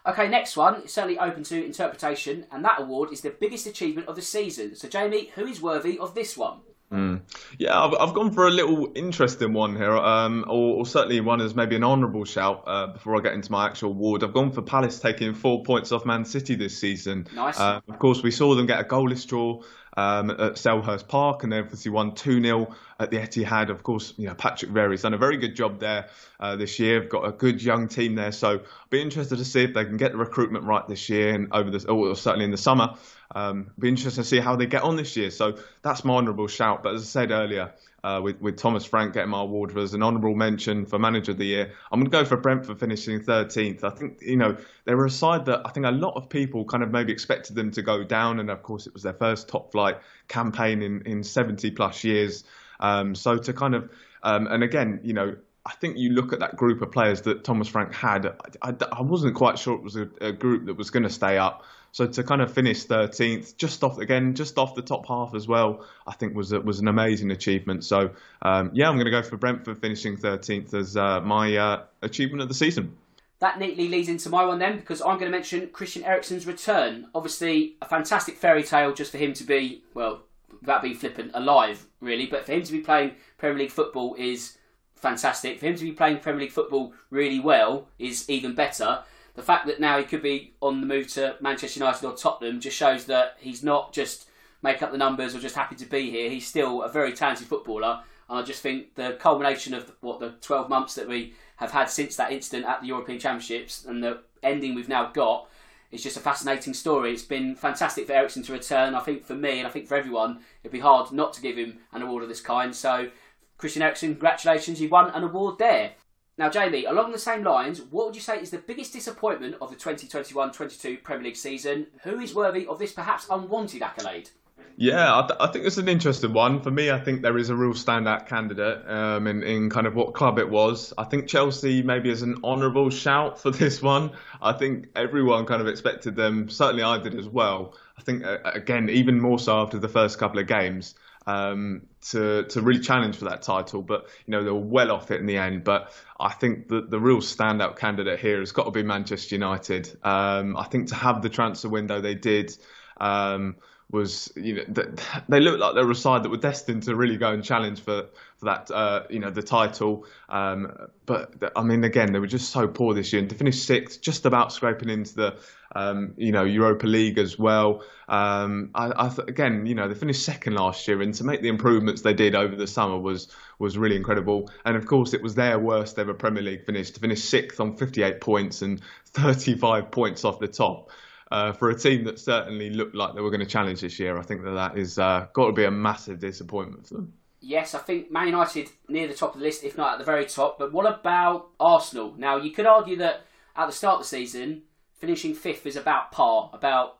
[SPEAKER 1] Okay, next one is certainly open to interpretation, and that award is the biggest achievement of the season. So, Jamie, who is worthy of this one?
[SPEAKER 2] Mm. Yeah, I've, I've gone for a little interesting one here, um, or, or, certainly one as maybe an honourable shout uh, before I get into my actual award. I've gone for Palace taking four points off Man City this season.
[SPEAKER 1] Nice. Uh,
[SPEAKER 2] of course, we saw them get a goalless draw um, at Selhurst Park, and they obviously won 2 0 at the Etihad. Of course, you know, Patrick Vieira's done a very good job there uh, this year. They've got a good young team there, so I'll be interested to see if they can get the recruitment right this year and over this, or certainly in the summer. Um, be interesting to see how they get on this year. So that's my honourable shout. But as I said earlier, uh, with, with Thomas Frank getting my award as an honourable mention for Manager of the Year. I'm going to go for Brentford finishing 13th. I think, you know, they were a side that I think a lot of people kind of maybe expected them to go down. And of course, it was their first top flight campaign in, in 70 plus years. Um, so to kind of, um, and again, you know, I think you look at that group of players that Thomas Frank had. I, I, I wasn't quite sure it was a, a group that was going to stay up. So to kind of finish 13th, just off again, just off the top half as well, I think was was an amazing achievement. So um, yeah, I'm going to go for Brentford finishing 13th as uh, my uh, achievement of the season.
[SPEAKER 1] that neatly leads into my one then, because I'm going to mention Christian Eriksen's return. Obviously, a fantastic fairy tale just for him to be, well, without being flippant, alive, really. But for him to be playing Premier League football is fantastic. For him to be playing Premier League football really well is even better. The fact that now he could be on the move to Manchester United or Tottenham just shows that he's not just make up the numbers or just happy to be here. He's still a very talented footballer. And I just think the culmination of what the 12 months that we have had since that incident at the European Championships and the ending we've now got is just a fascinating story. It's been fantastic for Eriksen to return. I think for me and I think for everyone, it'd be hard not to give him an award of this kind. So, Christian Eriksen, congratulations, you won an award there. Now, Jamie, along the same lines, what would you say is the biggest disappointment of the 2021 22 Premier League season? Who is worthy of this perhaps unwanted accolade?
[SPEAKER 2] Yeah, I, th- I, think it's an interesting one. For me, I think there is a real standout candidate um, in, in kind of what club it was. I think Chelsea maybe is an honourable shout for this one. I think everyone kind of expected them, certainly I did as well. I think, uh, again, even more so after the first couple of games, um, to, to really challenge for that title. But, you know, they were well off it in the end. But I think the, the real standout candidate here has got to be Manchester United. Um, I think to have the transfer window they did. Um, was you know *laughs* they looked like they were a side that were destined to really go and challenge for for that uh, you know the title. Um, but I mean, again, they were just so poor this year, and to finish sixth, just about scraping into the um, you know Europa League as well. Um, I, I th- again, you know, they finished second last year, and to make the improvements they did over the summer was was really incredible. And of course, it was their worst ever Premier League finish to finish sixth on 58 points and *laughs* 35 points off the top uh, for a team that certainly looked like they were going to challenge this year, I think that that is uh, got to be a massive disappointment for them.
[SPEAKER 1] Yes, I think Man United near the top of the list, if not at the very top. But what about Arsenal? Now, you could argue that at the start of the season, finishing fifth is about par, about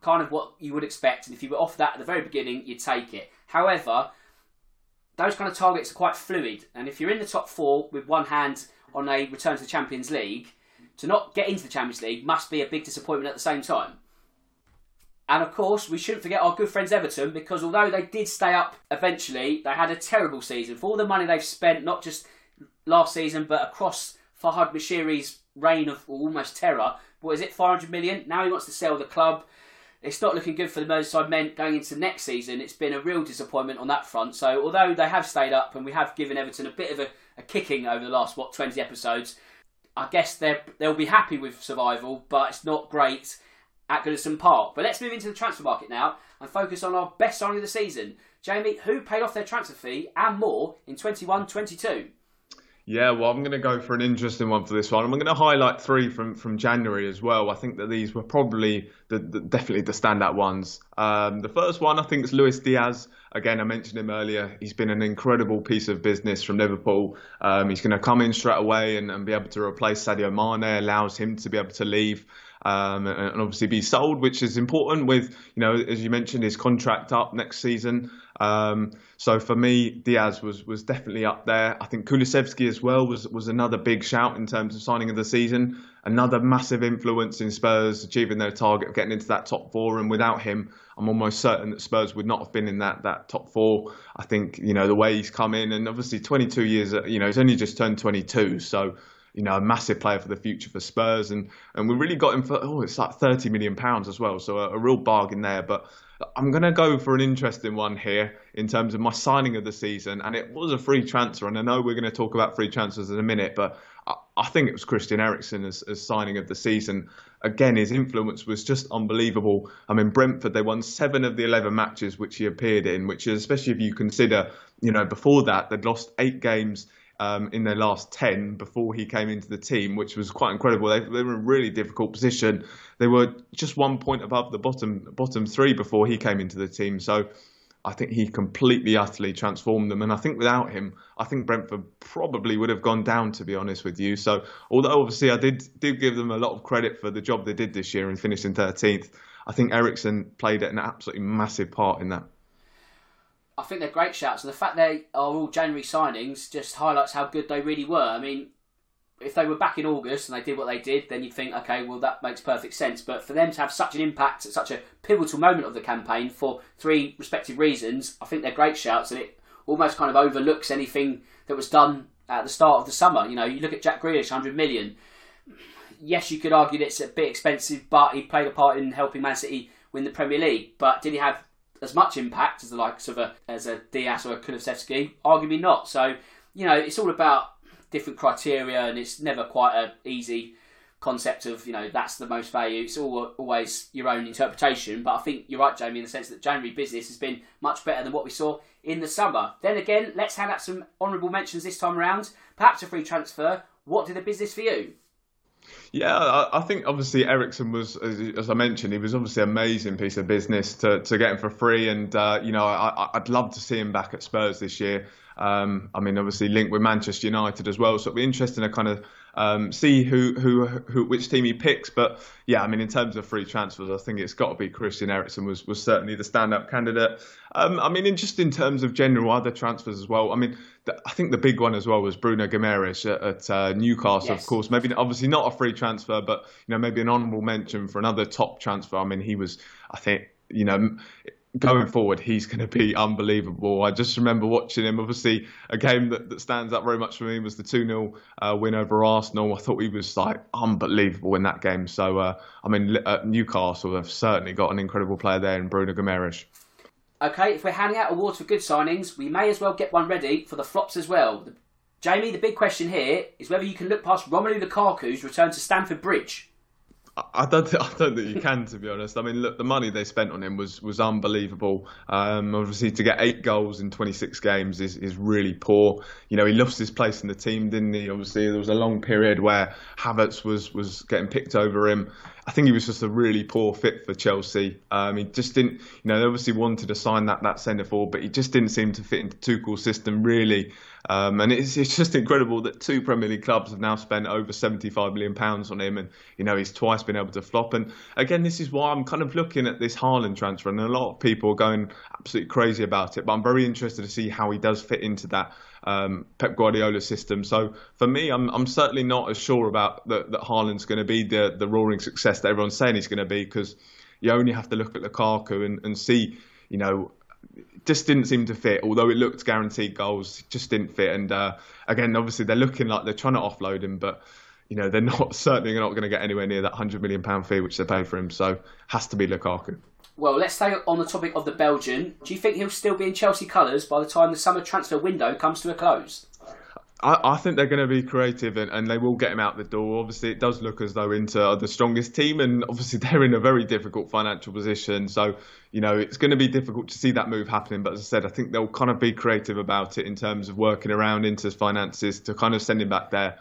[SPEAKER 1] kind of what you would expect. And if you were off that at the very beginning, you'd take it. However, those kind of targets are quite fluid. And if you're in the top four with one hand on a return to the Champions League, to not get into the Champions League must be a big disappointment at the same time. And of course, we shouldn't forget our good friends Everton because although they did stay up eventually, they had a terrible season. For all the money they've spent, not just last season, but across Farhad Moshiri's reign of almost terror. What is it, 500 million? Now he wants to sell the club. It's not looking good for the Merseyside men going into next season. It's been a real disappointment on that front. So, although they have stayed up and we have given Everton a bit of a, a kicking over the last, what, 20 episodes, I guess they they'll be happy with survival, but it's not great at Goodison Park. But let's move into the transfer market now and focus on our best signing of the season. Jamie, who paid off their transfer fee and more in 21 22?
[SPEAKER 2] Yeah, well, I'm going to go for an interesting one for this one. I'm going to highlight three from, from January as well. I think that these were probably the, the definitely the standout ones. Um, the first one, I think, is Luis Diaz. Again, I mentioned him earlier. He's been an incredible piece of business from Liverpool. Um, he's going to come in straight away and, and be able to replace Sadio Mane. Allows him to be able to leave um, and obviously be sold, which is important. With you know, as you mentioned, his contract up next season. Um, so for me, Diaz was was definitely up there. I think Kulusevski as well was was another big shout in terms of signing of the season. Another massive influence in Spurs achieving their target of getting into that top four. And without him, I'm almost certain that Spurs would not have been in that that top four. I think you know the way he's come in, and obviously 22 years. Uh, you know, he's only just turned 22, so you know, a massive player for the future for Spurs, and and we really got him for oh, it's like thirty million pounds as well, so a, a real bargain there. But I'm going to go for an interesting one here in terms of my signing of the season, and it was a free transfer, and I know we're going to talk about free transfers in a minute, but I, think it was Christian Eriksen as, as signing of the season. Again, his influence was just unbelievable. I mean, Brentford they won seven of the eleven matches which he appeared in, which is especially if you consider, you know, before that they'd lost eight games um, in their last 10 before he came into the team, which was quite incredible. They, they, were in a really difficult position. They were just one point above the bottom bottom three before he came into the team. So I think he completely, utterly transformed them. And I think without him, I think Brentford probably would have gone down, to be honest with you. So although obviously I did, did give them a lot of credit for the job they did this year and finishing 13th, I think Eriksen played an absolutely massive part in that.
[SPEAKER 1] I think they're great shouts, and the fact they are all January signings just highlights how good they really were. I mean, if they were back in August and they did what they did, then you'd think, okay, well that makes perfect sense. But for them to have such an impact at such a pivotal moment of the campaign for three respective reasons, I think they're great shouts, and it almost kind of overlooks anything that was done at the start of the summer. You know, you look at Jack Grealish, 100 million. yes, you could argue that it's a bit expensive, but he played a part in helping Man City win the Premier League. But did he have as much impact as the likes of a as a Diaz or a Kulusevski? Arguably not. So you know, it's all about different criteria, and it's never quite an easy concept of you know that's the most value. It's all always your own interpretation. But I think you're right, Jamie, in the sense that January business has been much better than what we saw in the summer. Then again, let's hand out some honourable mentions this time around. Perhaps a free transfer. What did the business for you?
[SPEAKER 2] Yeah, I, think obviously Eriksen was, as, as, I mentioned, he was obviously an amazing piece of business to, to get him for free, and uh, you know I, would love to see him back at Spurs this year. Um, I mean, obviously linked with Manchester United as well, so it'll be interesting to kind of um, see who, who who which team he picks. But yeah, I mean, in terms of free transfers, I think it's got to be Christian Eriksen was was certainly the stand-up candidate. Um, I mean, in just in terms of general other transfers as well. I mean, the, I think the big one as well was Bruno Guimaraes at, at uh, Newcastle, yes. of course. Maybe obviously not a free transfer, but you know maybe an honourable mention for another top transfer. I mean, he was, I think, you know going forward, he's going to be unbelievable. I just remember watching him. Obviously, a game that, that stands up very much for me was the 2 0 uh, win over Arsenal. I thought he was like unbelievable in that game. So, uh, I mean, Newcastle have certainly got an incredible player there in Bruno Guimaraes.
[SPEAKER 1] Okay, if we're handing out awards for good signings, we may as well get one ready for the flops as well. Jamie, the big question here is whether you can look past Romelu Lukaku's return to Stamford Bridge.
[SPEAKER 2] I don't, *laughs* I don't think you can, to be honest. I mean, look, the money they spent on him was was unbelievable. Um, obviously, to get eight goals in 26 games is, is really poor. You know, he lost his place in the team, didn't he? Obviously, there was a long period where Havertz was was getting picked over him. I think he was just a really poor fit for Chelsea. Um, he just didn't, you know, they obviously wanted to sign that that centre forward, but he just didn't seem to fit into Tuchel's system really. Um, and it's, it's just incredible that two Premier League clubs have now spent over 75 million pounds on him, and you know he's twice been able to flop. And again, this is why I'm kind of looking at this Haaland transfer, and a lot of people are going absolutely crazy about it. But I'm very interested to see how he does fit into that um, Pep Guardiola system. So for me, I'm, I'm certainly not as sure about that, that Haaland's going to be the, the roaring success that everyone's saying he's going to be because you only have to look at Lukaku and, and see, you know, just didn't seem to fit. Although it looked guaranteed goals, just didn't fit. And uh, again, obviously they're looking like they're trying to offload him, but you know they're *laughs* not certainly not going to get anywhere near that hundred million pound fee which they paid for him. So has to be Lukaku.
[SPEAKER 1] Well, let's stay on the topic of the Belgian. Do you think he'll still be in Chelsea colours by the time the summer transfer window comes to a close?
[SPEAKER 2] I, I think they're going to be creative and, and, they will get him out the door. Obviously, it does look as though Inter are the strongest team, and obviously *laughs* they're in a very difficult financial position. So, you know, it's going to be difficult to see that move happening. But as I said, I think they'll kind of be creative about it in terms of working around Inter's finances to kind of send him back there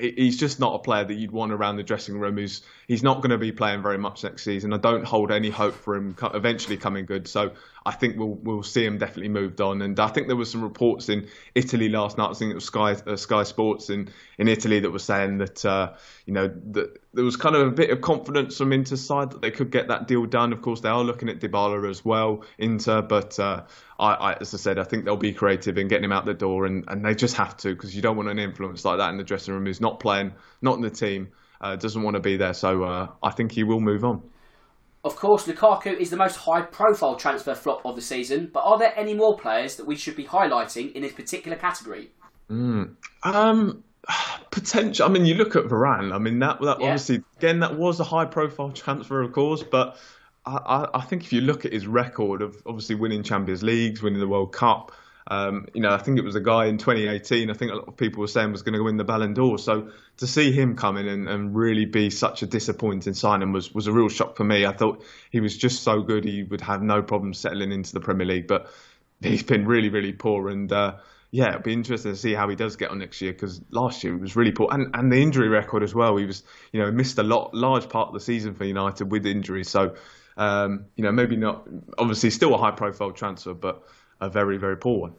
[SPEAKER 2] he's just not a player that you'd want around the dressing room. He's he's not going to be playing very much next season. I don't hold any hope for him eventually coming good. So I think we'll we'll see him definitely moved on. And I think there was some reports in Italy last night. I think it was Sky uh, Sky Sports in, in Italy that was saying that uh, you know that there was kind of a bit of confidence from Inter's side that they could get that deal done. Of course, they are looking at Dybala as well, Inter, but uh, I, I, as I said, I think they'll be creative in getting him out the door, and, and they just have to because you don't want an influence like that in the dressing room who's not playing, not in the team, uh, doesn't want to be there. So uh, I think he will move on.
[SPEAKER 1] Of course, Lukaku is the most high profile transfer flop of the season, but are there any more players that we should be highlighting in this particular category?
[SPEAKER 2] Mm. Um, potential. I mean, you look at Varane. I mean, that, that yeah. obviously, again, that was a high profile transfer, of course, but I, I, think if you look at his record of obviously winning Champions Leagues, winning the World Cup, um, you know, I think it was a guy in 2018. I think a lot of people were saying was going to win the Ballon d'Or. So to see him come in and, and really be such a disappointing signing was was a real shock for me. I thought he was just so good he would have no problem settling into the Premier League, but he's been really really poor and. Uh, yeah, it'll be interesting to see how he does get on next year because last year he was really poor, and and the injury record as well. He was, you know, missed a lot, large part of the season for United with injuries. So, um, you know, maybe not. Obviously, still a high-profile transfer, but a very, very poor one.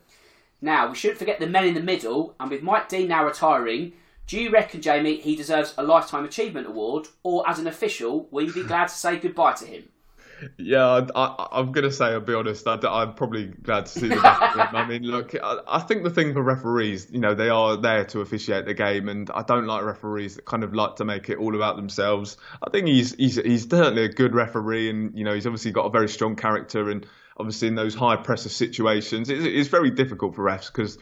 [SPEAKER 1] Now, we shouldn't forget the men in the middle, and with Mike Dean now retiring, do you reckon, Jamie, he deserves a Lifetime Achievement Award, or as an official, will you be glad to say goodbye to him?
[SPEAKER 2] Yeah, I, am going to say, I'll be honest, I, am probably glad to see the back of him. I mean, look, I, I, think the thing for referees, you know, they are there to officiate the game, and I don't like referees that kind of like to make it all about themselves. I think he's he's he's certainly a good referee, and you know, he's obviously got a very strong character, and obviously in those high pressure situations, it's, it's very difficult for refs because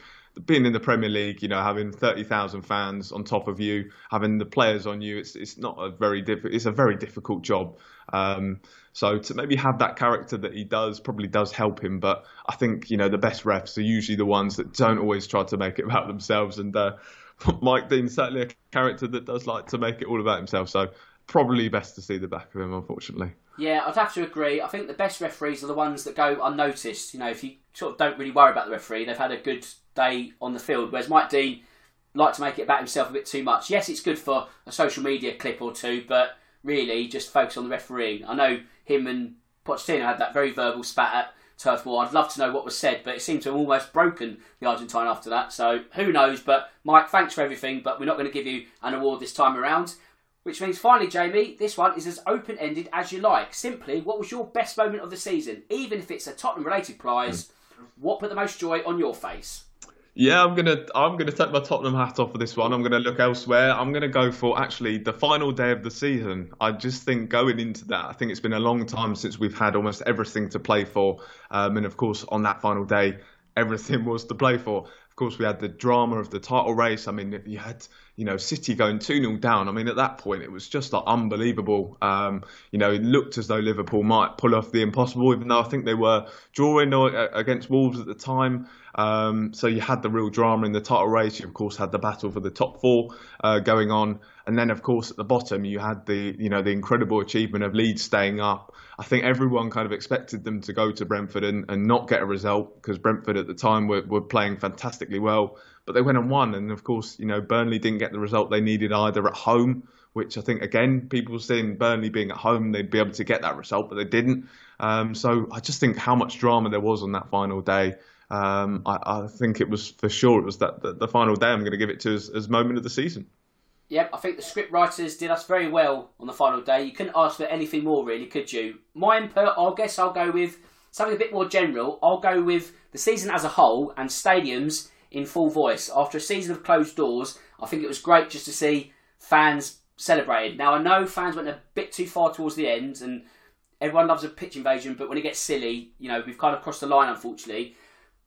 [SPEAKER 2] being in the Premier League, you know, having thirty thousand fans on top of you, having the players on you, it's it's not a very diff- it's a very difficult job. Um, so to maybe have that character that he does probably does help him. But I think you know the best refs are usually the ones that don't always try to make it about themselves. And uh, *laughs* Mike Dean's certainly a character that does like to make it all about himself. So probably best to see the back of him, unfortunately.
[SPEAKER 1] Yeah, I'd have to agree. I think the best referees are the ones that go unnoticed. You know, if you sort of don't really worry about the referee, they've had a good day on the field. Whereas Mike Dean like to make it about himself a bit too much. Yes, it's good for a social media clip or two, but really just focus on the refereeing. I know him and Pochettino had that very verbal spat at Turf Moor. I'd love to know what was said, but it seemed to have almost broken the Argentine after that. So who knows? But Mike, thanks for everything. But we're not going to give you an award this time around. Which means finally, Jamie, this one is as open ended as you like. Simply, what was your best moment of the season? Even if it's a Tottenham related prize, what put the most joy on your face?
[SPEAKER 2] Yeah, I'm gonna I'm gonna take my Tottenham hat off for this one. I'm gonna look elsewhere. I'm gonna go for actually the final day of the season. I just think going into that, I think it's been a long time since we've had almost everything to play for, um, and of course on that final day, *laughs* everything was to play for Of course, we had the drama of the title race. I mean, you had, you know, City going 2 0 down. I mean, at that point, it was just like unbelievable. Um, you know, it looked as though Liverpool might pull off the impossible, even though I think they were drawing against Wolves at the time. Um, so you had the real drama in the title race. You, of course, had the battle for the top four uh, going on. And then, of course, at the bottom, you had the, you know, the incredible achievement of Leeds staying up. I think everyone kind of expected them to go to Brentford and, and not get a result because Brentford at the time were, were playing fantastically well, but they went and won. And of course, you know, Burnley didn't get the result they needed either at home, which I think again people seeing Burnley being at home they'd be able to get that result, but they didn't. Um, so I just think how much drama there was on that final day. Um, I, I, think it was for sure it was that the, the final day I'm going to give it to as, as moment of the season.
[SPEAKER 1] Yep, I think the script writers did us very well on the final day. You couldn't ask for anything more, really, could you? My input, I guess I'll go with something a bit more general. I'll go with the season as a whole and stadiums in full voice. After a season of closed doors, I think it was great just to see fans celebrated. Now, I know fans went a bit too far towards the end, and everyone loves a pitch invasion, but when it gets silly, you know, we've kind of crossed the line, unfortunately.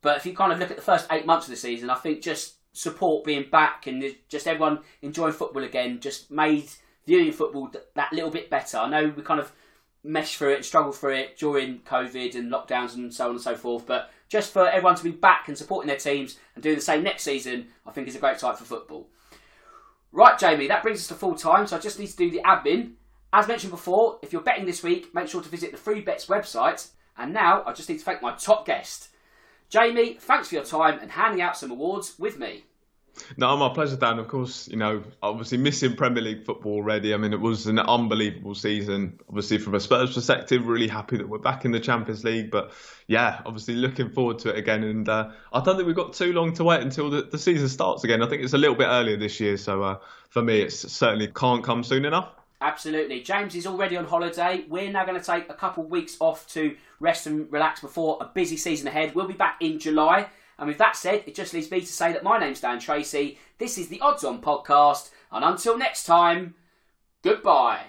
[SPEAKER 1] But if you kind of look at the first eight months of the season, I think just support being back and just everyone enjoying football again just made viewing football that little bit better. I know we kind of meshed through it and struggled through it during COVID and lockdowns and so on and so forth, but just for everyone to be back and supporting their teams and doing the same next season, I think is a great time for football. Right, Jamie, that brings us to full time, so I just need to do the admin. As mentioned before, if you're betting this week, make sure to visit the Free Bets website. And now I just need to thank my top guest. Jamie, thanks for your time and handing out some awards with me.
[SPEAKER 2] No, my pleasure, Dan. Of course, you know, obviously missing Premier League football already. I mean, it was an unbelievable season. Obviously, from a Spurs perspective, really happy that we're back in the Champions League. But yeah, obviously looking forward to it again. And uh, I don't think we've got too long to wait until the, the season starts again. I think it's a little bit earlier this year. So uh, for me, it certainly can't come soon enough.
[SPEAKER 1] Absolutely. James is already on holiday. We're now going to take a couple of weeks off to rest and relax before a busy season ahead. We'll be back in July. And with that said, it just leaves me to say that my name's Dan Tracy. This is the Odds On podcast. And until next time, goodbye.